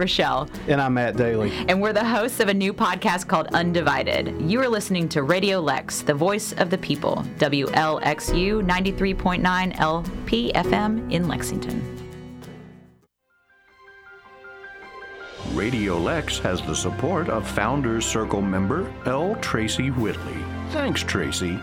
Rochelle. And I'm Matt Daly. And we're the hosts of a new podcast called Undivided. You are listening to Radio Lex, the voice of the people, WLXU 93.9 LPFM in Lexington. Radio Lex has the support of Founders Circle member L. Tracy Whitley. Thanks, Tracy.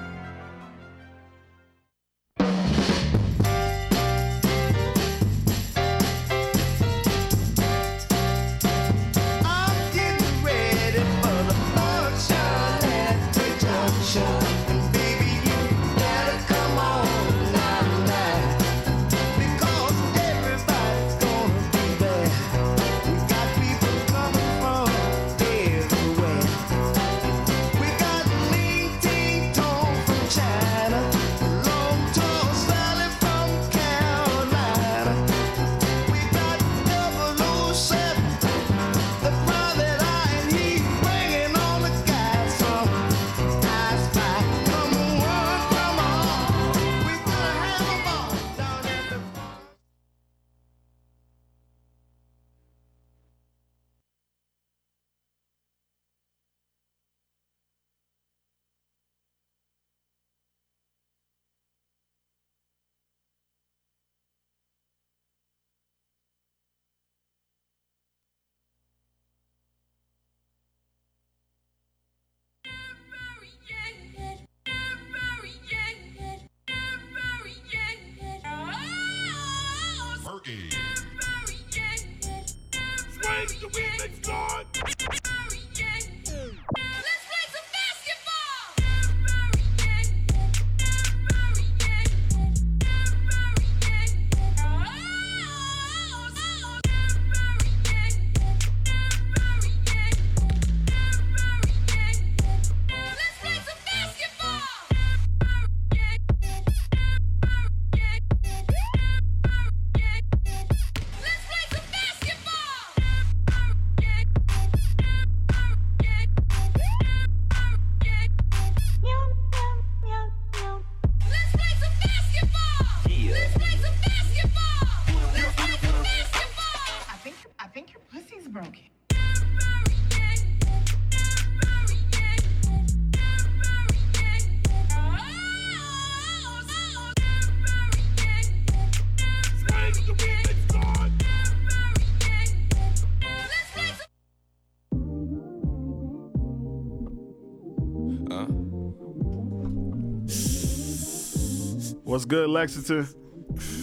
Good, Lexington?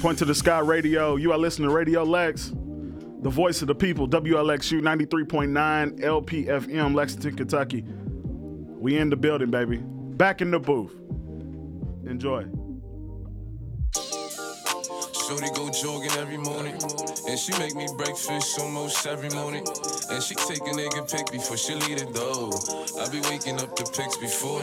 Point to the Sky Radio. You are listening to Radio Lex, the voice of the people, WLXU 93.9 LPFM, Lexington, Kentucky. We in the building, baby. Back in the booth. Enjoy. Shorty go jogging every morning. And she make me breakfast almost every morning. And she take a nigga pic before she leave the door. I be waking up the pics before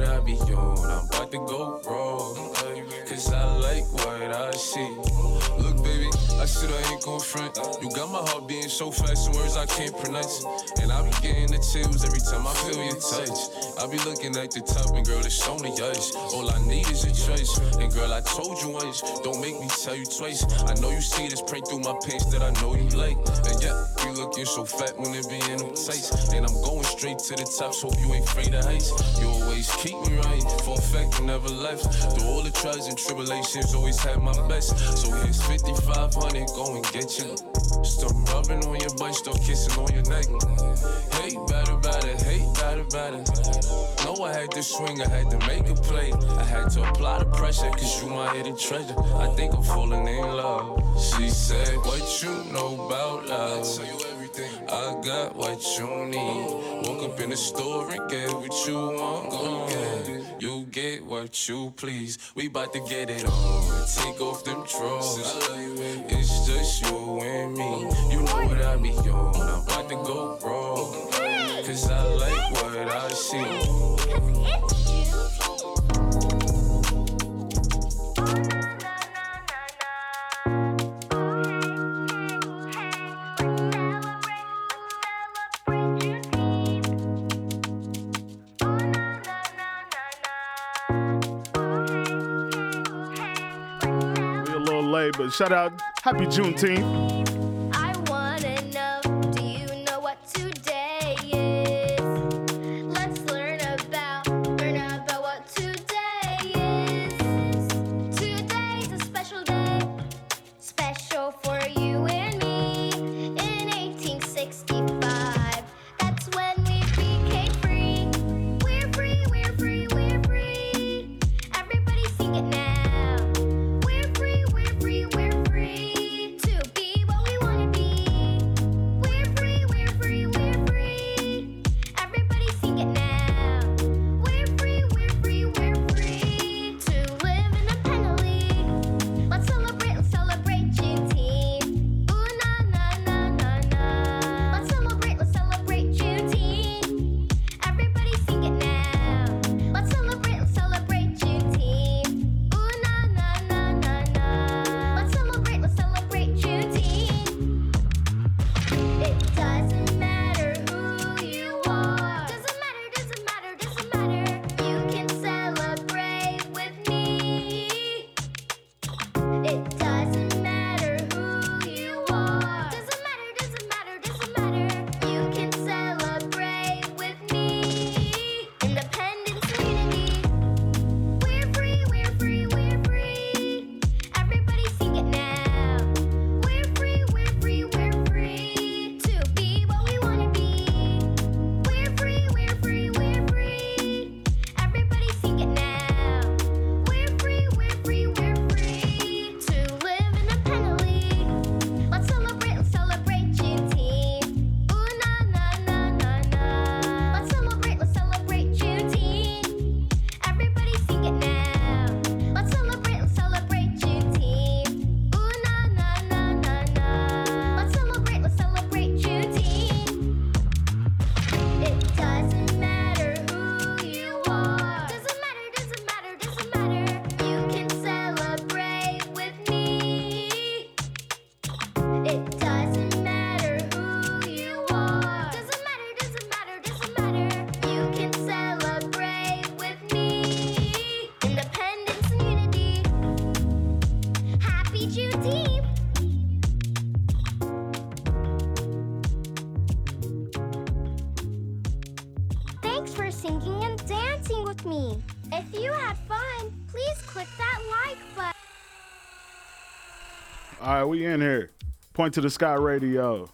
know I be on. I'm about to go wrong. Cause I like what I see. Look, I said I ain't gon' front. You got my heart beating so fast, words I can't pronounce. And I be getting the chills every time I feel your touch. I be looking at the top, and girl, it's only us. All I need is a choice. And girl, I told you once, don't make me tell you twice. I know you see this print through my pants that I know you like. And yeah, you looking so fat when it be in them tights. And I'm going straight to the top, so you ain't afraid of heights. You always keep me right, for a fact you never left. Through all the trials and tribulations, always had my best. So here's 5500, go and get you. Stop rubbing on your butt, start kissing on your neck. Hey, better, better, hey, better, better. Know I had to swing, I had to make a play. I had to apply the pressure, cause you my hidden treasure. I think I'm falling in love. She said, What you know about love? I tell you everything. I got what you need. Woke up in the store and get what you want. Go get. You get what you please. We bout to get it on. Take off them drawers. It's just you and me. You know what I be on. I'm about to go wrong. Cause I like what I see. But shout out. Happy Juneteenth. We in here. Point to the Sky Radio.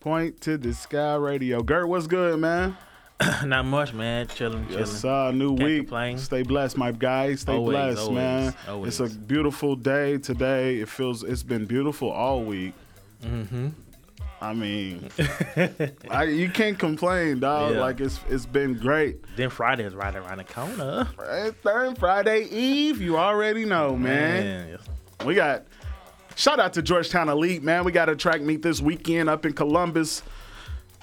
Point to the Sky Radio. Gert, what's good, man? Not much, man. Chilling, chilling. Yes, uh, new Can't week. complain. Stay blessed, my guy. Stay Always, blessed, always, man. always. It's a beautiful day today. It feels it's been beautiful all week. Mm-hmm. I mean, I, you can't complain, dog. Yeah. Like it's it's been great. Then Friday is right around the corner. Right, Third Friday Eve, you already know, man. Man, We got shout out to Georgetown Elite, man. We got a track meet this weekend up in Columbus.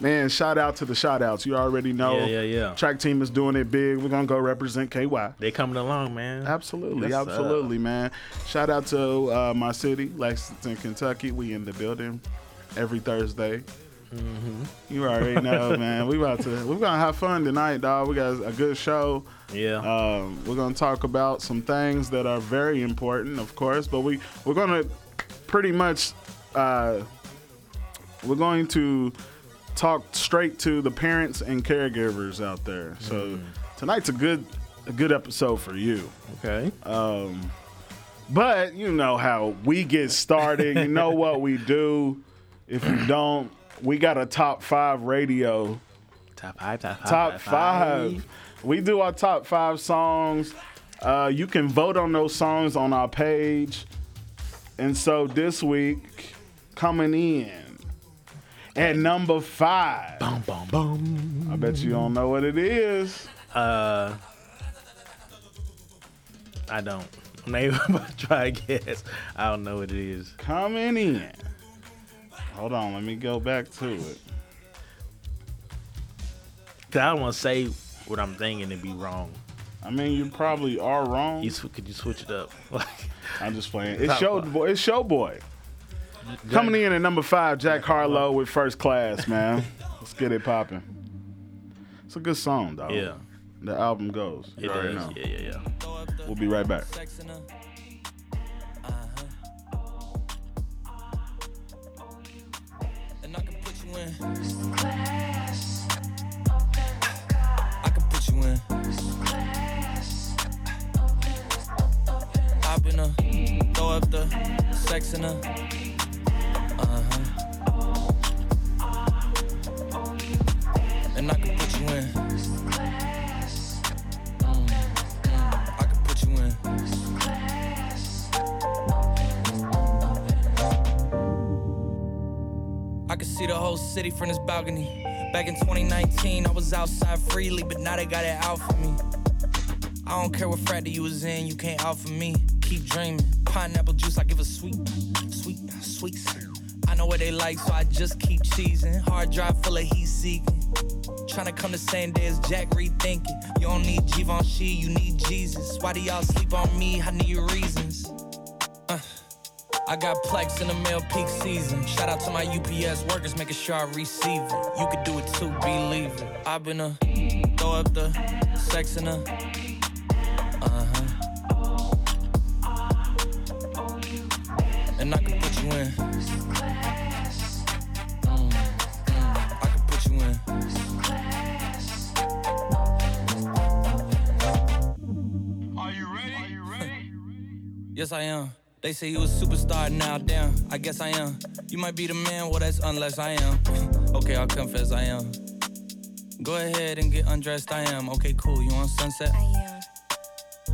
Man, shout out to the shout outs. You already know. Yeah, yeah, yeah. Track team is doing it big. We're gonna go represent KY. they coming along, man. Absolutely, absolutely, man. Shout out to uh, my city, Lexington, Kentucky. We in the building every Thursday. Mm-hmm. You already know, man. We about to we're gonna have fun tonight, dog. We got a good show. Yeah. Um, we're gonna talk about some things that are very important, of course, but we we're gonna pretty much uh, we're going to talk straight to the parents and caregivers out there. So tonight's a good a good episode for you. okay. Um, But you know how we get started. you know what we do. If you don't, we got a top five radio top five, top five. top five. We do our top five songs. Uh, you can vote on those songs on our page. And so this week, coming in at number five, Boom, boom, boom. I bet you don't know what it is. Uh, I don't. Maybe I'm about to try to guess. I don't know what it is. Coming in. Hold on, let me go back to it. Cause I don't want to say what I'm thinking and be wrong. I mean, you probably are wrong. You sw- could you switch it up? Like, I'm just playing. It's Top show boy. It's show boy. Coming in at number five, Jack Harlow with First Class, man. Let's get it popping. It's a good song, dog. yeah, The album goes. You it already does. know. Yeah, yeah, yeah. We'll be right back. And throw up the sex in her. Uh. And I can put you in. Mm, I can put you in. I can see the whole city from this balcony. Back in 2019, I was outside freely, but now they got it out for me. I don't care what frat you was in, you can't out for me. Keep dreaming. Pineapple juice, I give a sweet, sweet, sweet. I know what they like, so I just keep cheesing. Hard drive full of heat seeking. Tryna come the same day as Jack rethinking. You don't need Givenchy, you need Jesus. Why do y'all sleep on me? I need reasons. I got plex in the mail peak season. Shout out to my UPS workers, making sure I receive it. You could do it too, believe it. I've been a throw up the sex in a. Uh And I can put you in. Mm, mm, I can put you in. Yes, I am. They say you a superstar now, damn. I guess I am. You might be the man, well, that's unless I am. okay, I'll confess I am. Go ahead and get undressed, I am. Okay, cool. You on sunset?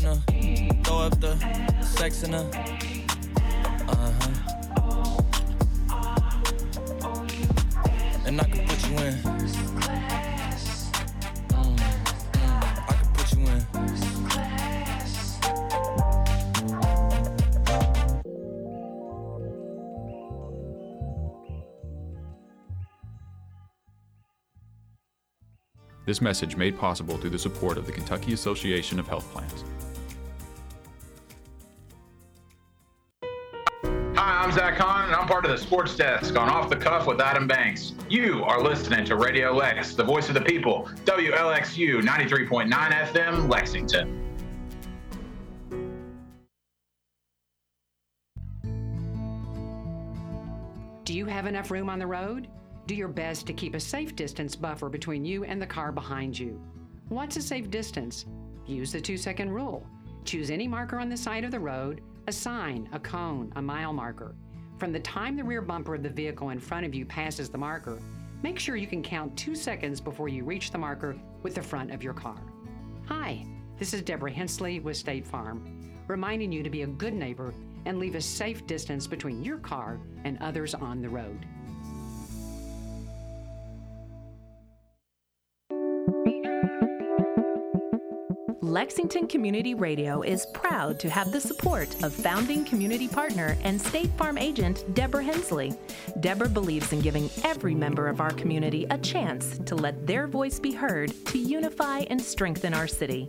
in her. Throw up the sex in her. Uh huh. And mm-hmm. I can put you in. This message made possible through the support of the Kentucky Association of Health Plans. I'm Zach Hahn, and I'm part of the sports desk on Off the Cuff with Adam Banks. You are listening to Radio Lex, the voice of the people, WLXU 93.9 FM, Lexington. Do you have enough room on the road? Do your best to keep a safe distance buffer between you and the car behind you. What's a safe distance? Use the two second rule. Choose any marker on the side of the road a sign, a cone, a mile marker. From the time the rear bumper of the vehicle in front of you passes the marker, make sure you can count two seconds before you reach the marker with the front of your car. Hi, this is Deborah Hensley with State Farm, reminding you to be a good neighbor and leave a safe distance between your car and others on the road. Lexington Community Radio is proud to have the support of founding community partner and State Farm agent Deborah Hensley. Deborah believes in giving every member of our community a chance to let their voice be heard to unify and strengthen our city.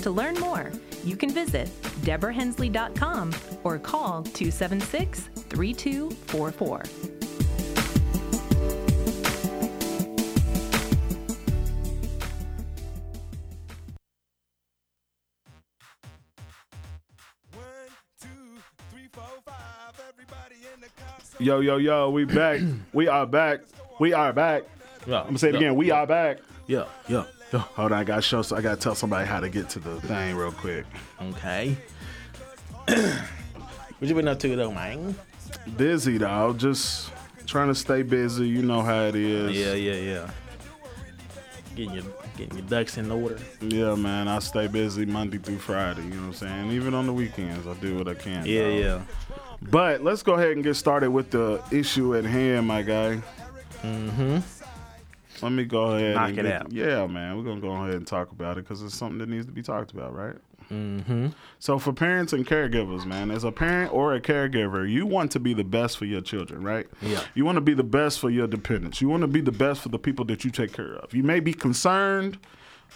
To learn more, you can visit deborahhensley.com or call 276 3244. Yo, yo, yo, we back. we are back. We are back. Yeah, I'm gonna say it yeah, again. We are back. Yeah, yeah, yeah. Hold on, I gotta show. So I gotta tell somebody how to get to the thing real quick. Okay. what you been up to though, man? Busy though, just trying to stay busy. You know how it is. Yeah, yeah, yeah. Getting your getting your ducks in order. Yeah, man. I stay busy Monday through Friday. You know what I'm saying? Even on the weekends, I do what I can. Yeah, dog. yeah. But let's go ahead and get started with the issue at hand, my guy. Mm-hmm. Let me go ahead. Knock and it get- out. Yeah, man. We're gonna go ahead and talk about it because it's something that needs to be talked about, right? Mm-hmm. So for parents and caregivers, man, as a parent or a caregiver, you want to be the best for your children, right? Yeah. You want to be the best for your dependents. You want to be the best for the people that you take care of. You may be concerned.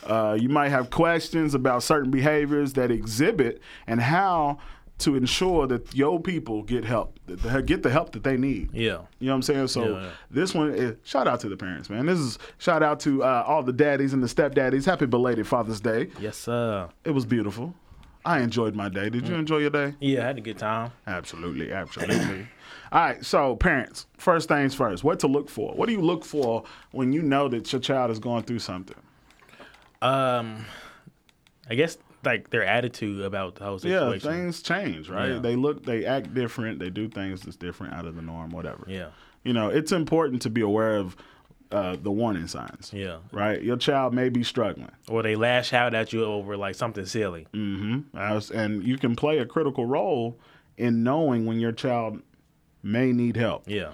Uh, you might have questions about certain behaviors that exhibit and how to ensure that your people get help, get the help that they need. Yeah. You know what I'm saying? So Yeah, yeah. this one, is, shout out to the parents, man. This is shout out to uh, all the daddies and the stepdaddies. Happy belated Father's Day. Yes, sir. It was beautiful. I enjoyed my day. Did you enjoy your day? Yeah, I had a good time. Absolutely, absolutely. All right, so parents, first things first, what to look for? What do you look for when you know that your child is going through something? Um, I guess like their attitude about the whole Yeah, things change, right? Yeah. They look, they act different, they do things that's different out of the norm, whatever. Yeah. You know, it's important to be aware of uh, the warning signs. Yeah. Right? Your child may be struggling. Or they lash out at you over like something silly. Mm-hmm. And you can play a critical role in knowing when your child may need help. Yeah.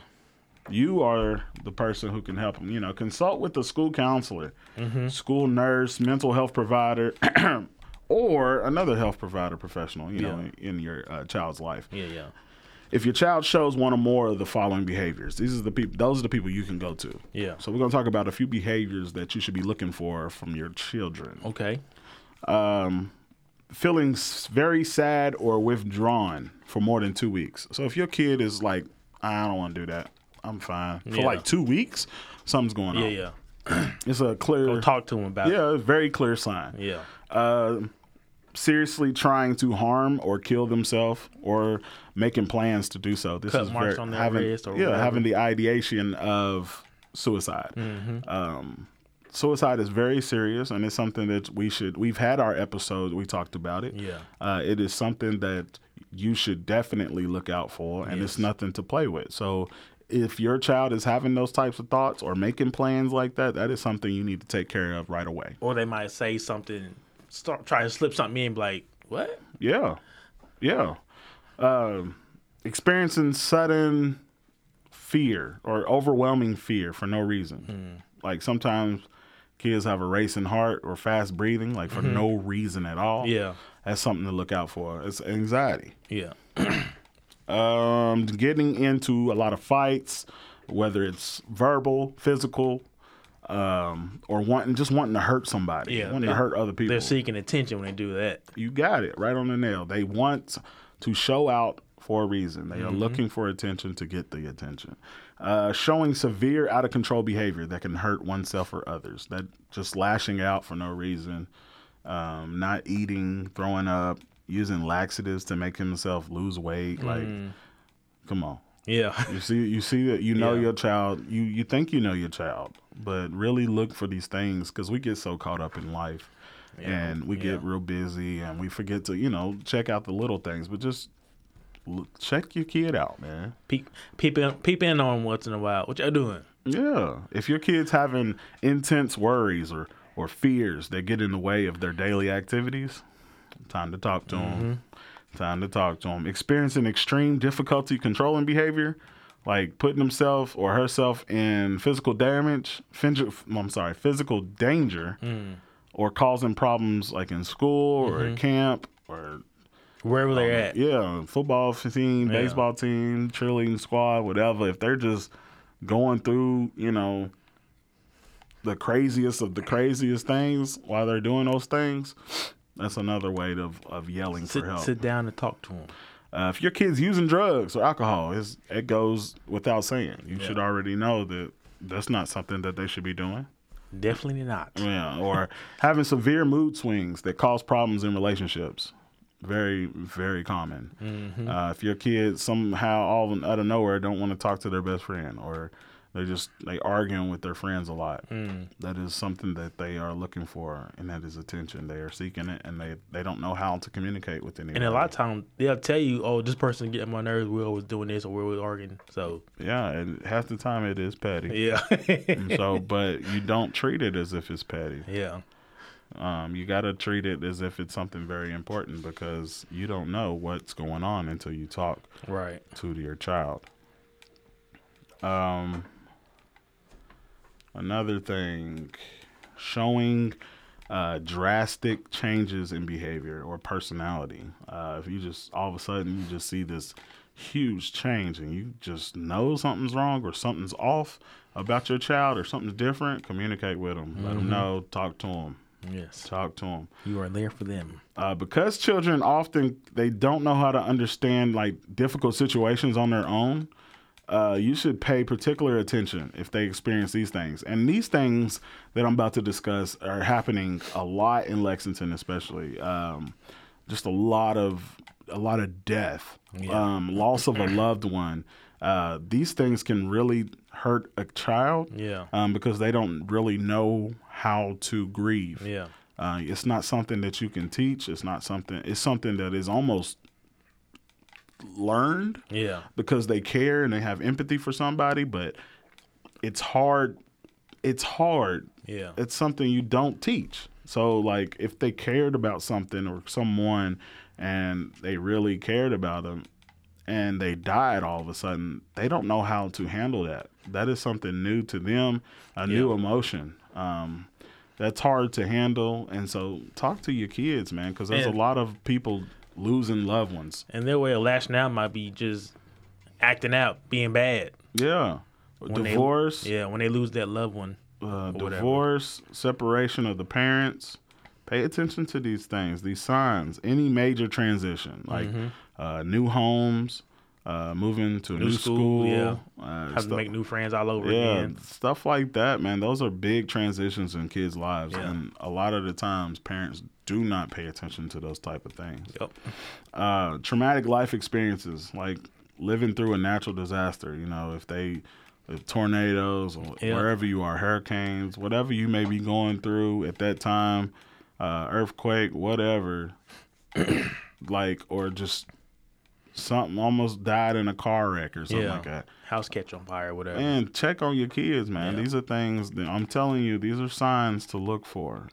You are the person who can help them. You know, consult with the school counselor, Mhm. school nurse, mental health provider, or another health provider professional. You know, in your uh, child's life. Yeah, yeah. If your child shows one or more of the following behaviors, these are the people. Those are the people you can go to. Yeah. So we're gonna talk about a few behaviors that you should be looking for from your children. Okay. Um, feeling very sad or withdrawn for more than two weeks. So if your kid is like, I don't want to do that, I'm fine for Yeah. like two weeks, something's going Yeah, on. yeah. Yeah. it's a clear. Go talk to 'em about it. Yeah, a very clear sign. Yeah. Uh, seriously trying to harm or kill themselves or making plans to do so. This Cut is marks very, on their having, wrist or yeah, whatever. having the ideation of suicide. Mhm. Um, suicide is very serious, and it's something that we should. We've had our episodes. We talked about it. Yeah. Uh, it is something that you should definitely look out for, and it's nothing to play with. So. If your child is having those types of thoughts or making plans like that, that is something you need to take care of right away. Or they might say something, start try to slip something in, like, what? Yeah, yeah. Um, experiencing sudden fear or overwhelming fear for no reason. Like sometimes kids have a racing heart or fast breathing, like for Mhm. no reason at all. Yeah. that's something to look out for. It's anxiety. Yeah. Um, getting into a lot of fights, whether it's verbal, physical. Um, or wanting just wanting to hurt somebody, Yeah, wanting to hurt other people. They're seeking attention when they do that. You got it right on the nail. They want to show out for a reason. They are Mhm. looking for attention to get the attention. Uh, showing severe out of control behavior that can hurt oneself or others. That just lashing out for no reason, um, not eating, throwing up, using laxatives to make himself lose weight. Like, Mm. come on. Yeah. You see, you see that you know Yeah. your child. You you think you know your child, but really look for these things because we get so caught up in life, Yeah. and we get real busy, and we forget to you know check out the little things. But just l- check your kid out, man. Peep, peep in, peep in on once in a while. What y'all doing? Yeah, if your kid's having intense worries or or fears that get in the way of their daily activities, time to talk to them. Mm-hmm. Time to talk to them. Experiencing extreme difficulty controlling behavior, like putting himself or herself in physical damage, I'm sorry, physical danger, Mm. or causing problems like in school or Mhm. at camp or Wherever they're um, at. Yeah, football team, Yeah. baseball team, cheerleading squad, whatever. If they're just going through, you know, the craziest of the craziest things while they're doing those things, that's another way of, of yelling Sit, for help. sit down and talk to them. Uh, if your kid's using drugs or alcohol, it goes without saying. You should already know that that's not something that they should be doing. Definitely not. Yeah, or having severe mood swings that cause problems in relationships. Very, very common. Mhm. Uh, if your kid somehow all out of nowhere don't want to talk to their best friend, or they just they arguing with their friends a lot, Mm. that is something that they are looking for, and that is attention. They are seeking it, and they they don't know how to communicate with anybody. And a lot of times they'll tell you, "Oh, this person getting my nerves. We're always doing this, or we're always arguing." So Yeah, and half the time it is petty. Yeah. So, but you don't treat it as if it's petty. Yeah. Um, you got to treat it as if it's something very important because you don't know what's going on until you talk Right. to your child. Um, another thing, showing uh, drastic changes in behavior or personality. Uh, if you just all of a sudden you just see this huge change and you just know something's wrong or something's off about your child or something's different, communicate with them. Let them know. Talk to them. Yes. Talk to them. You are there for them. Uh, because children often they don't know how to understand like difficult situations on their own. Uh, you should pay particular attention if they experience these things. And these things that I'm about to discuss are happening a lot in Lexington, especially. Um, just a lot of a lot of death, um, loss of a loved one. Uh, these things can really hurt a child. Yeah. Um, because they don't really know how to grieve. Yeah. Uh, it's not something that you can teach. It's not something. It's something that is almost learned. Yeah. Because they care and they have empathy for somebody, but it's hard. It's hard. Yeah. It's something you don't teach. So like, if they cared about something or someone, and they really cared about them, and they died all of a sudden, they don't know how to handle that. That is something new to them, a new emotion. Um, that's hard to handle, and so talk to your kids, man, because there's And- a lot of people losing loved ones. And their way of lashing out might be just acting out, being bad. Yeah, When they- divorce. yeah, when they lose that loved one. uh, or whatever. divorce, separation of the parents. Pay attention to these things, these signs. Any major transition, like Mhm. uh, new homes, uh, moving to a new, New school, yeah. uh, Have to make new friends all over yeah, again. stuff like that, man. Those are big transitions in kids' lives, and a lot of the times, parents do not pay attention to those type of things. Yep. Uh, traumatic life experiences, like living through a natural disaster. You know, if they if tornadoes or Yep. wherever you are, hurricanes, whatever you may be going through at that time, uh, earthquake, whatever, like or just something almost died in a car wreck or something yeah. like that. House catch on fire, or whatever. And check on your kids, man. Yeah. These are things that I'm telling you, these are signs to look for.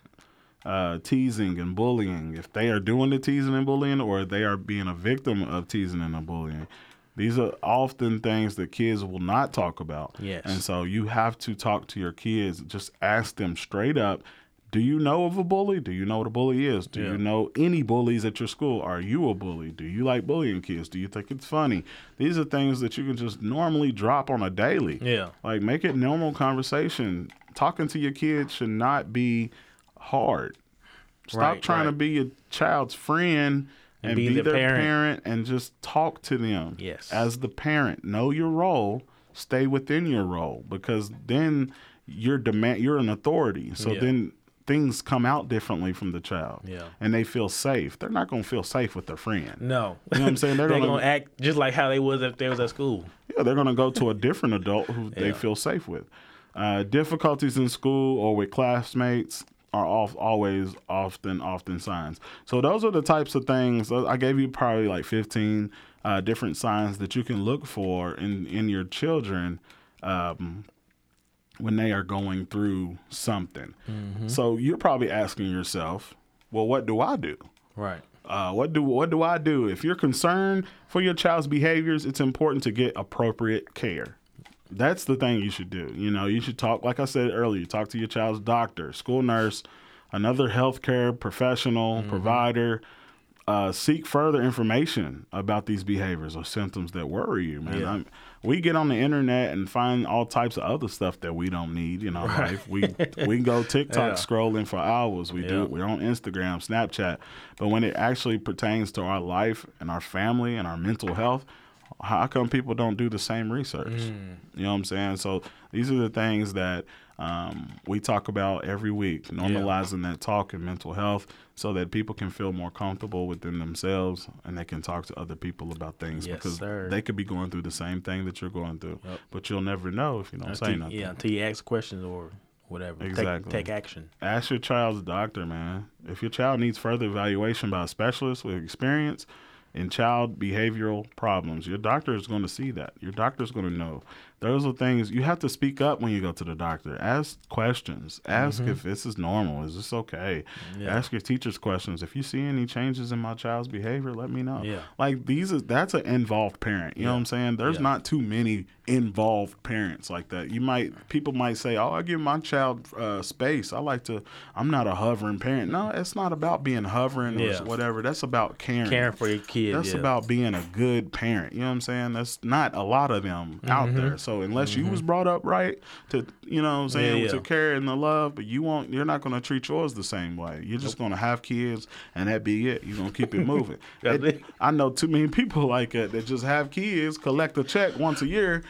Uh, teasing and bullying. If they are doing the teasing and bullying or they are being a victim of teasing and bullying, these are often things that kids will not talk about. Yes. And so you have to talk to your kids. Just ask them straight up do you know of a bully? Do you know what a bully is? Do Yeah. you know any bullies at your school? Are you a bully? Do you like bullying kids? Do you think it's funny? These are things that you can just normally drop on a daily. Yeah. Like make it normal conversation. talking to your kids should not be hard. Stop Right, trying to be your child's friend and, And be, be the their parent. parent. and just talk to them. Yes. As the parent, know your role, stay within your role because then you're demand you're an authority. So Yeah. then things come out differently from the child. Yeah. And they feel safe. They're not going to feel safe with their friend. No. You know what I'm saying? They're, They're gonna, gonna- act just like how they was if they was at school. Yeah, they're going to go to a different adult who they feel safe with. Uh, difficulties in school or with classmates are off, always often often signs. So those are the types of things. uh, I gave you probably like 15 uh, different signs that you can look for in in your children um, when they are going through something. So you're probably asking yourself, well, what do I do? Right. Uh, what do what do I do? If you're concerned for your child's behaviors, it's important to get appropriate care. That's the thing you should do. You know, you should talk, like I said earlier, talk to your child's doctor, school nurse, another healthcare professional, provider. Uh, seek further information about these behaviors or symptoms that worry you, man. Yeah. We get on the internet and find all types of other stuff that we don't need in our life. We we can go TikTok Yeah. scrolling for hours. We do Yeah. it. We're on Instagram, Snapchat. But when it actually pertains to our life and our family and our mental health, how come people don't do the same research? Mm. You know what I'm saying? So these are the things that um, we talk about every week, normalizing that talk and mental health so that people can feel more comfortable within themselves and they can talk to other people about things Yes, because sir. they could be going through the same thing that you're going through, but you'll never know if you don't say Until- nothing. Yeah, until you ask questions or whatever. Take- Exactly. Take, action. Ask your child's doctor, man. If your child needs further evaluation by a specialist with experience in child behavioral problems, your doctor is going to see that. Your doctor is going to know. Those are things you have to speak up when you go to the doctor. Ask questions. Ask Mhm. if this is normal. Is this okay? Yeah. Ask your teachers questions. If you see any changes in my child's behavior, let me know. Yeah. Like these is that's an involved parent. You know what I'm saying? There's Yeah. not too many involved parents like that. You might people might say, "Oh, I give my child uh, space. I like to. I'm not a hovering parent." No, it's not about being hovering Yeah. or whatever. That's about caring. Caring for your kid, That's yeah. about being a good parent. You know what I'm saying? That's not a lot of them out Mhm. there. So unless you Mhm. was brought up right to, you know what I'm saying, Yeah, yeah. to care and the love, but you won't. You're not going to treat yours the same way. You're just going to have kids, and that be it. You're going to keep it moving. It. I know too many people like that that just have kids, collect a check once a year,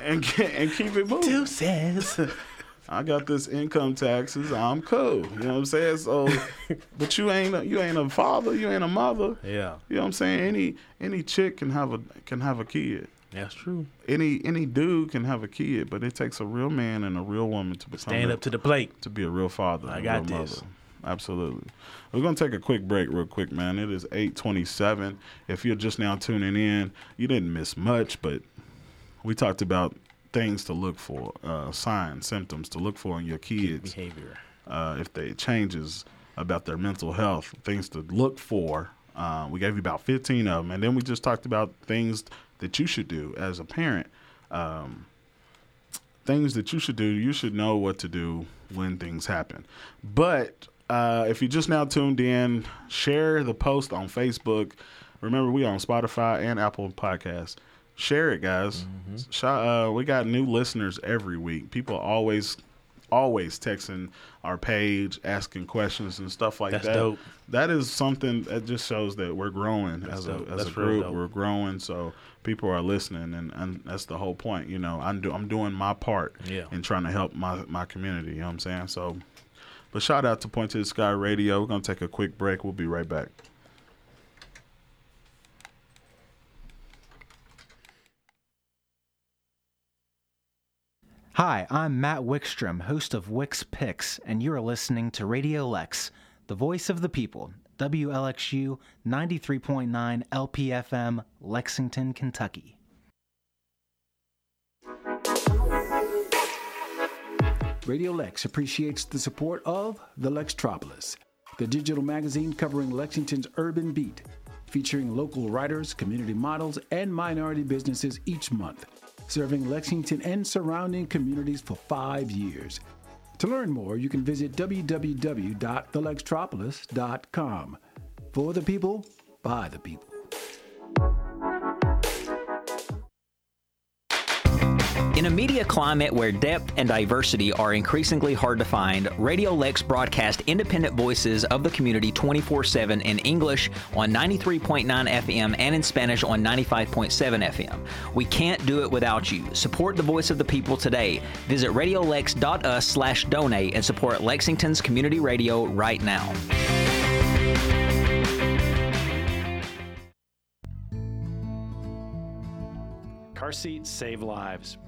and get, and keep it moving. Two cents. I got this income taxes. I'm cool. You know what I'm saying? So, but you ain't a, you ain't a father. You ain't a mother. Yeah. You know what I'm saying? Any any chick can have a can have a kid. That's true. Any any dude can have a kid, but it takes a real man and a real woman to become Stand a- up to the plate. to be a real father. I got this. mother. Absolutely. We're gonna take a quick break, real quick, man. It is eight twenty-seven. If you're just now tuning in, you didn't miss much, but we talked about things to look for, uh, signs, symptoms to look for in your kids behavior. uh, if they changes about their mental health, things to look for. Uh, we gave you about 15 of them, and then we just talked about things that you should do as a parent. Um, things that you should do. You should know what to do when things happen. But uh, if you just now tuned in, share the post on Facebook. Remember, we on Spotify and Apple Podcasts. Share it, guys. Sh- uh, we got new listeners every week. People always, always texting our page, asking questions and stuff like That's that. dope. That is something that just shows that we're growing That's as a as That's real group. dope. We're growing, so people are listening, and, and that's the whole point. You know, I'm do, I'm doing my part Yeah. in trying to help my my community. You know what I'm saying? So, but shout out to Point to the Sky Radio. We're gonna take a quick break. We'll be right back. Hi, I'm Matt Wickstrom, host of Wix Picks, and you're listening to Radio Lex, the voice of the people, WLXU 93.9 LPFM, Lexington, Kentucky. Radio Lex appreciates the support of The Lextropolis, the digital magazine covering Lexington's urban beat, featuring local writers, community models, and minority businesses each month, serving Lexington and surrounding communities for five years. To learn more, you can visit www.thelextropolis.com. For the people, by the people. In a media climate where depth and diversity are increasingly hard to find, Radio Lex broadcasts independent voices of the community 24 7 in English on 93.9 FM and in Spanish on 95.7 FM. We can't do it without you. Support the voice of the people today. Visit radiolex.us slash donate and support Lexington's community radio right now. Car seats save lives.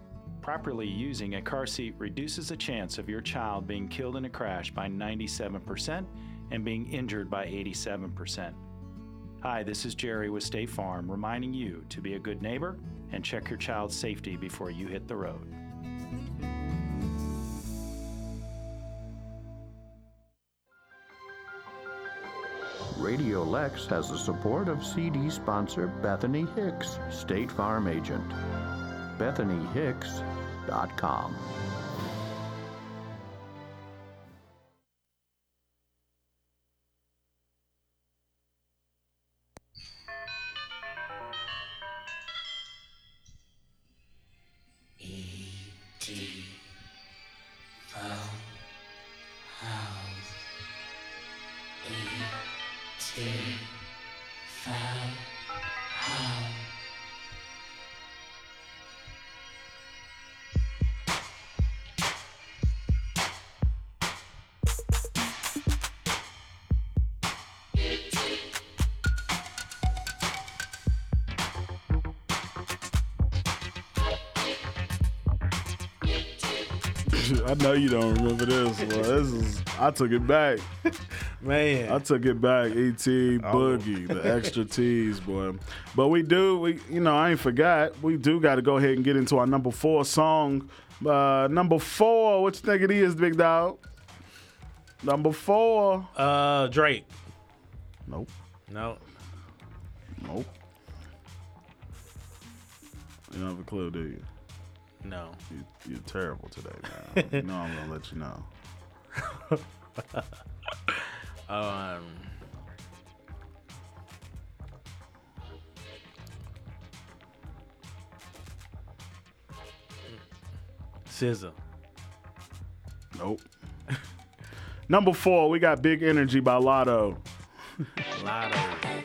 Properly using a car seat reduces the chance of your child being killed in a crash by 97% and being injured by 87%. Hi, this is Jerry with State Farm reminding you to be a good neighbor and check your child's safety before you hit the road. Radio Lex has the support of CD sponsor Bethany Hicks, State Farm agent. BethanyHicks.com. House. Found I know you don't remember this. Well, this is I took it back. Man. I took it back. ET Boogie, the extra T's, boy. But we do, we you know, I ain't forgot. We do got to go ahead and get into our number four song. Uh, number four, what you think it is, big dog? Number four. Uh, Drake. Nope. No. Nope. You don't have a clue, do you? No. You, you're terrible today, man. you know I'm gonna let you know. um. SZA. Nope. Number four, we got Big Energy by Latto. Latto.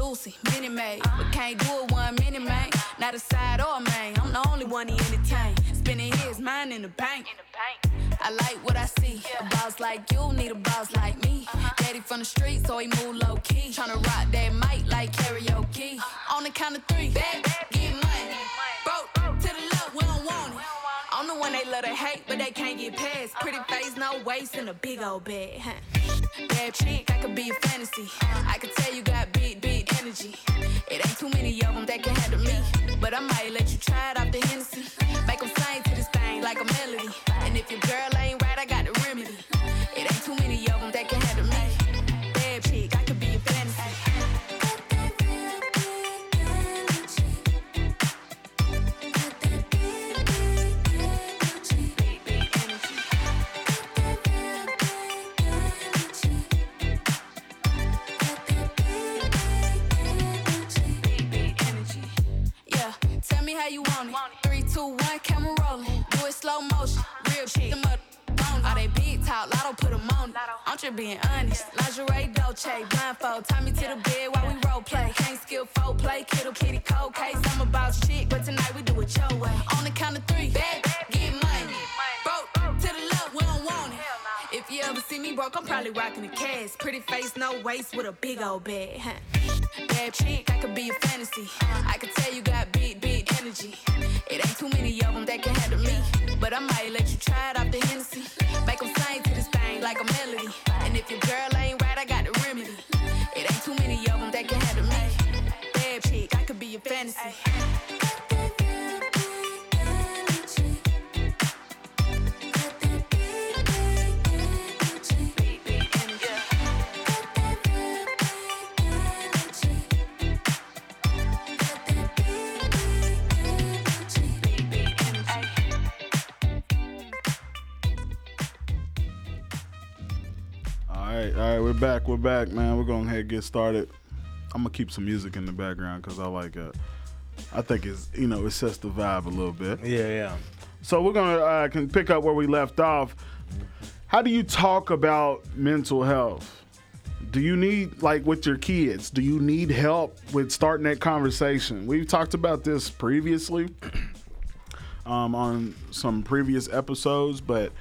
Juicy, mini made, but can't do it one minute, man. Not a side or a main. I'm the only one he entertain. Spending his mind in the bank. I like what I see. A boss like you need a boss like me. Uh-huh. Daddy from the street, so he move low key. Tryna rock that mic like karaoke. Uh-huh. On the count of three, bad, get money. Broke to the left, we don't want it. I'm the one they love to hate, but they can't get past. Uh-huh. Pretty face, no waist, and a big old bed. Bad chick, I could be a fantasy. I could tell you got big, energy. It ain't too many of them that can handle me. But I might let you try it off the Hennessy. Make them sing to this thing like a melody. And if your girl ain't right, Being honest. Lingerie, Dolce, blindfold. Tie me to the bed while we role play. Can't skill folk play, kittle kitty cold case. I'm about shit, but tonight we do it your way. On the count of three, bad, get money. Broke to the left, we don't want it. If you ever see me broke, I'm probably rocking the cash. Pretty face, no waist, with a big old bag. Huh. Bad chick, I could be a fantasy. I could tell you got big, big energy. It ain't too many of them that can handle me. But I might let you try it off the Hennessy. fantasy. All right, all right, we're back. We're back, man. We're going to head get started. I'm gonna keep some music in the background because I like it. I think it's you know it sets the vibe a little bit. Yeah, yeah. So we're gonna uh, can pick up where we left off. How do you talk about mental health? Do you need like with your kids? Do you need help with starting that conversation? We've talked about this previously um, on some previous episodes, but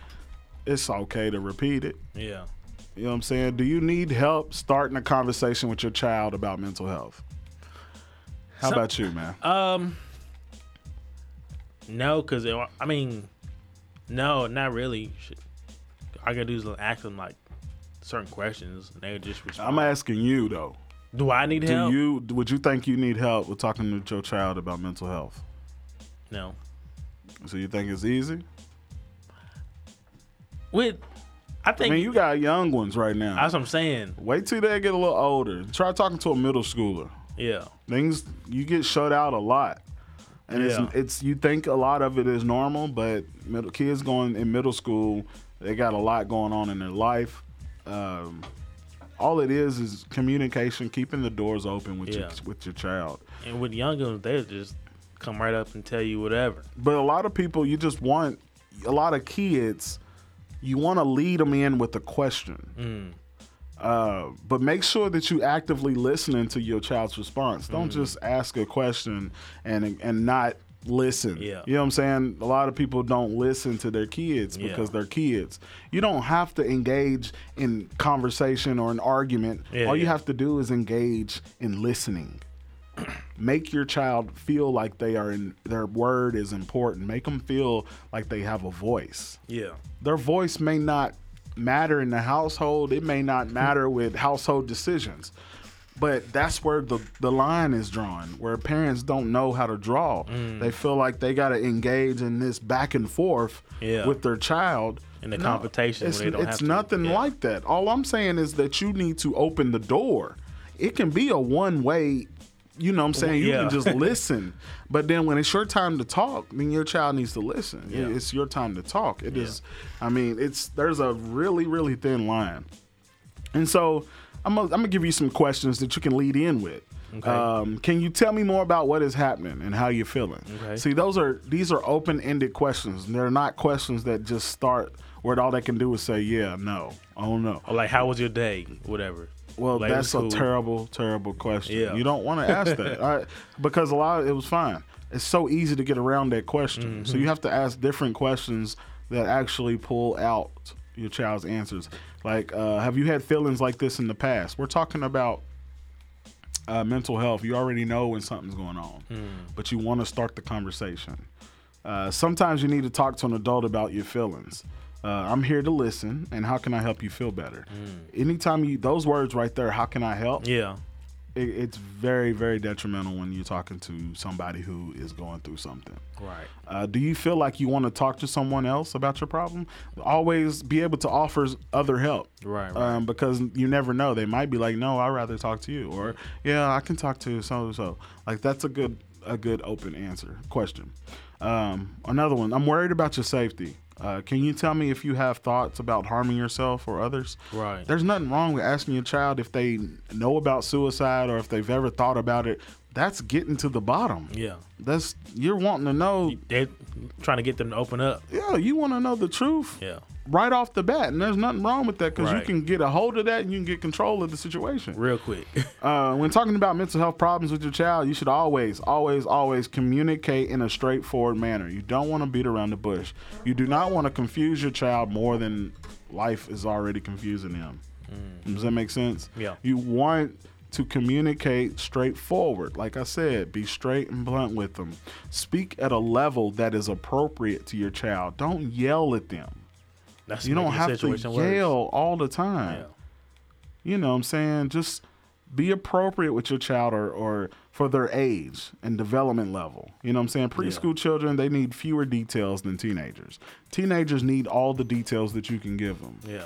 it's okay to repeat it. Yeah. You know what I'm saying? Do you need help starting a conversation with your child about mental health? How Some- about you, man? Um, no, because I mean, no, not really. All I gotta do is ask them like certain questions, and they just respond. I'm asking you though. Do I need Do help? you would you think you need help with talking to your child about mental health? No. So you think it's easy? With, I think I mean, you got young ones right now. That's what I'm saying. Wait till they get a little older. Try talking to a middle schooler. Yeah. Things you get shut out a lot, and Yeah. it's it's you think a lot of it is normal, but middle kids going in middle school, they got a lot going on in their life. Um, all it is is communication, keeping the doors open with your with your child. And with young ones, they just come right up and tell you whatever. But a lot of people, you just want a lot of kids. You want to lead them in with a question. Mm. Uh, but make sure that you actively listening to your child's response. Don't Mhm. just ask a question and and not listen. Yeah. You know what I'm saying? A lot of people don't listen to their kids Yeah. because they're kids. You don't have to engage in conversation or an argument. Yeah, All you yeah. have to do is engage in listening. Make your child feel like they are in their word is important. Make them feel like they have a voice Yeah. their voice may not matter in the household. It may not matter with household decisions. But that's where the, the line is drawn, where parents don't know how to draw. Mm. They feel like they got to engage in this back and forth Yeah. with their child. In the competition It's, they don't it's have to. nothing like that. All I'm saying is that you need to open the door. It can be a one way, you know what I'm saying? You Yeah. can just listen. But then when it's your time to talk, then your child needs to listen. Yeah. It's your time to talk. It is. I mean, it's there's a really, really thin line. And so I'm gonna, I'm gonna give you some questions that you can lead in with. Okay. Um, can you tell me more about what is happening and how you're feeling? Okay. See, those are these are open-ended questions. They're not questions that just start where all they can do is say, "Yeah, no, oh no." Or like, how was your day? Whatever. Well, that's a terrible, terrible question. Yeah. You don't want to ask that I, because a lot of it was fine. It's so easy to get around that question. So Mhm. you have to ask different questions that actually pull out your child's answers. Like, uh, have you had feelings like this in the past? We're talking about uh, mental health. You already know when something's going on, Mm. but you want to start the conversation. Uh, sometimes you need to talk to an adult about your feelings. Uh, I'm here to listen, and how can I help you feel better? Anytime you those words right there, how can I help? Yeah. It, it's very, very detrimental when you're talking to somebody who is going through something. Right. Uh, do you feel like you want to talk to someone else about your problem? Always be able to offer other help. Right, Um, because you never know. They might be like, no, I'd rather talk to you. Or, yeah, I can talk to so and so. Like, that's a good, a good open answer question. Um, another one, I'm worried about your safety. Uh, can you tell me if you have thoughts about harming yourself or others? Right. There's nothing wrong with asking your child if they know about suicide or if they've ever thought about it. That's getting to the bottom. Yeah. That's you're wanting to know. They're trying to get them to open up. Yeah, you want to know the truth. Yeah. Right off the bat, and there's nothing wrong with that because you can get a hold of that and you can get control of the situation real quick. uh, when talking about mental health problems with your child, you should always, always, always communicate in a straightforward manner. You don't want to beat around the bush. You do not want to confuse your child more than life is already confusing them. Does that make sense? Yeah. You want to communicate straightforward. Like I said, be straight and blunt with them. Speak at a level that is appropriate to your child. Don't yell at them. That's you don't have to worse. yell all the time. You know what I'm saying? Just be appropriate with your child or, or for their age and development level. You know what I'm saying? Preschool children, they need fewer details than teenagers. Teenagers need all the details that you can give them. Yeah.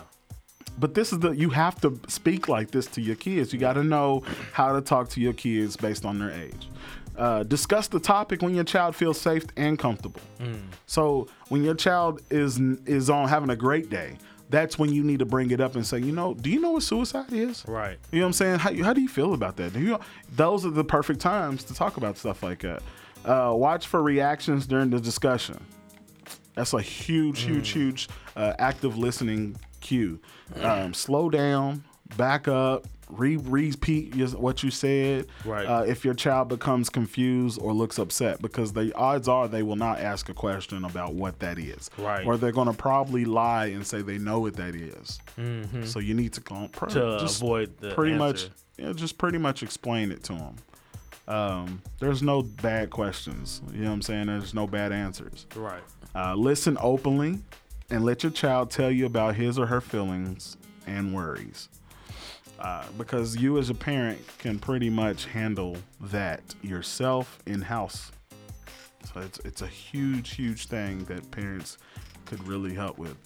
But this is the you have to speak like this to your kids. You got to know how to talk to your kids based on their age. Uh, discuss the topic when your child feels safe and comfortable. Mm. So when your child is is on having a great day, that's when you need to bring it up and say, you know, do you know what suicide is? Right. You know what I'm saying? How, how do you feel about that? Do you, those are the perfect times to talk about stuff like that. Uh, watch for reactions during the discussion. That's a huge, huge, Mm. huge uh, active listening cue. Um, slow down, back up, re- repeat what you said. Right. Uh, if your child becomes confused or looks upset, because the odds are they will not ask a question about what that is. Right. Or they're going to probably lie and say they know what that is. Mm-hmm. So you need to call pro- To just avoid the pretty much, answer. yeah, just pretty much explain it to them. Um, there's no bad questions. You know what I'm saying? There's no bad answers. Right. Uh, listen openly and let your child tell you about his or her feelings and worries. Uh, because you as a parent can pretty much handle that yourself in house. So it's it's a huge, huge thing that parents could really help with.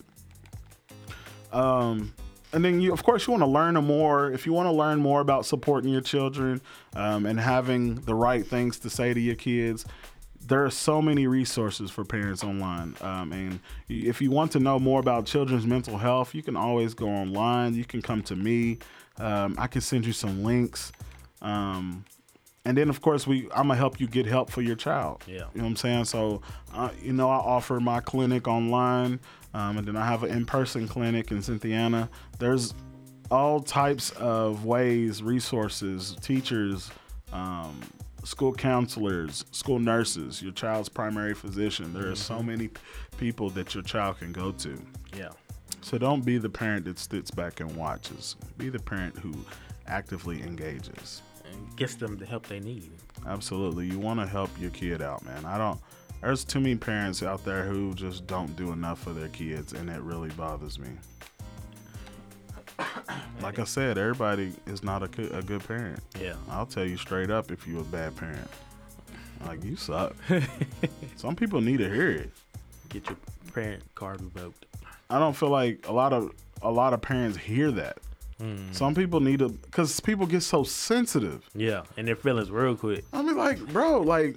Um, and then you, of course, you want to learn more. If you want to learn more about supporting your children um, and having the right things to say to your kids, there are so many resources for parents online. Um, and if you want to know more about children's mental health, you can always go online. You can come to me. Um, I can send you some links. Um, and then, of course, we I'm gonna help you get help for your child. Yeah. You know what I'm saying? So, uh, you know, I offer my clinic online, um, and then I have an in-person clinic in Cynthiana. There's all types of ways, resources, teachers, um, school counselors, school nurses, your child's primary physician. There are so Mhm. many people that your child can go to. Yeah. So don't be the parent that sits back and watches. Be the parent who actively engages. And gets them the help they need. Absolutely. You want to help your kid out, man. I don't there's too many parents out there who just don't do enough for their kids and it really bothers me. Like I said, everybody is not a good, a good parent. Yeah. I'll tell you straight up if you're a bad parent. Like you suck. Some people need to hear it. Get your parent card revoked. I don't feel like a lot of a lot of parents hear that. Mm. Some people need to because people get so sensitive. Yeah, and their feelings real quick. I mean, like, bro, like,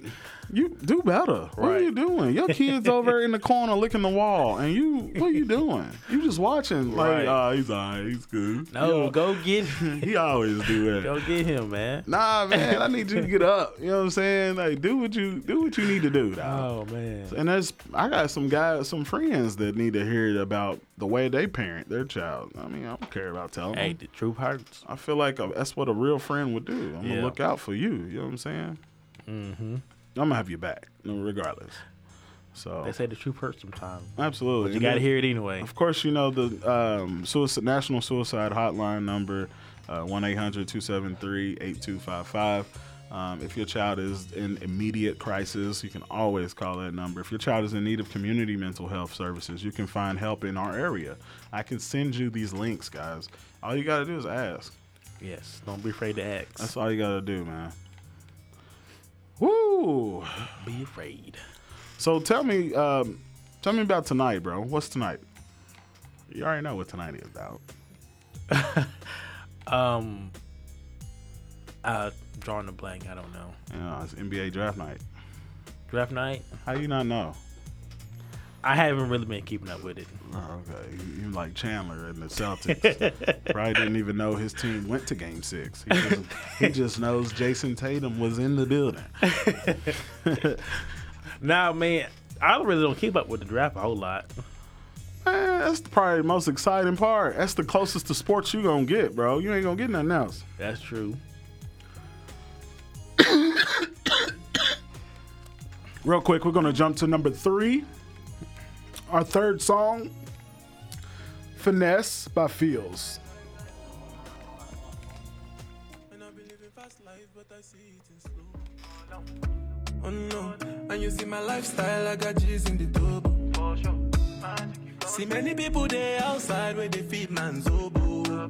you do better. What are you doing? Your kid's over in the corner licking the wall, and you, what are you doing? You just watching, like, Right. oh, he's alright, he's good. No, You go get know, he always do that. Go get him, man. Nah, man, I need you to get up. You know what I'm saying? Like, do what you do what you need to do. dawg. Oh man. And there's, I got some guys, some friends that need to hear about the way they parent their child. I mean, I don't care about telling Hey, them. the truth hurts. I feel like a, that's what a real friend would do. I'm Yeah. gonna look out for you. You know what I'm saying? Mm-hmm. I'm gonna have your back, regardless. So They say the truth hurts sometimes. absolutely, But you And gotta then, hear it anyway. Of course, you know the um, suicide, National Suicide Hotline number uh, one 1-800-273-8255. Um, if your child is in immediate crisis, you can always call that number. If your child is in need of community mental health services, you can find help in our area. I can send you these links, guys. All you gotta do is ask. Yes. Don't be afraid to ask. That's all you gotta do, man. Woo! Be afraid. So tell me, um, tell me about tonight, bro. What's tonight? You already know what tonight is about. Um. Uh, drawing a blank. I don't know. Yeah, it's NBA draft night. Draft night. How you not know? I haven't really been keeping up with it. Oh, okay. You, you like Chandler and the Celtics. Probably didn't even know his team went to Game Six. He just, he just knows Jayson Tatum was in the building. Nah, man. I really don't keep up with the draft a whole lot. Man, that's probably the most exciting part. That's the closest to sports you gonna get, bro. You ain't gonna get nothing else. That's true. Real quick, we're gonna jump to number three. Our third song, "Finesse" by Pheelz. Oh no, and you see my lifestyle, I got G's in the double. See many people there outside where they feed man's oboe.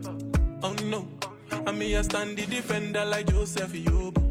Oh no, me defender like Joseph Yobo.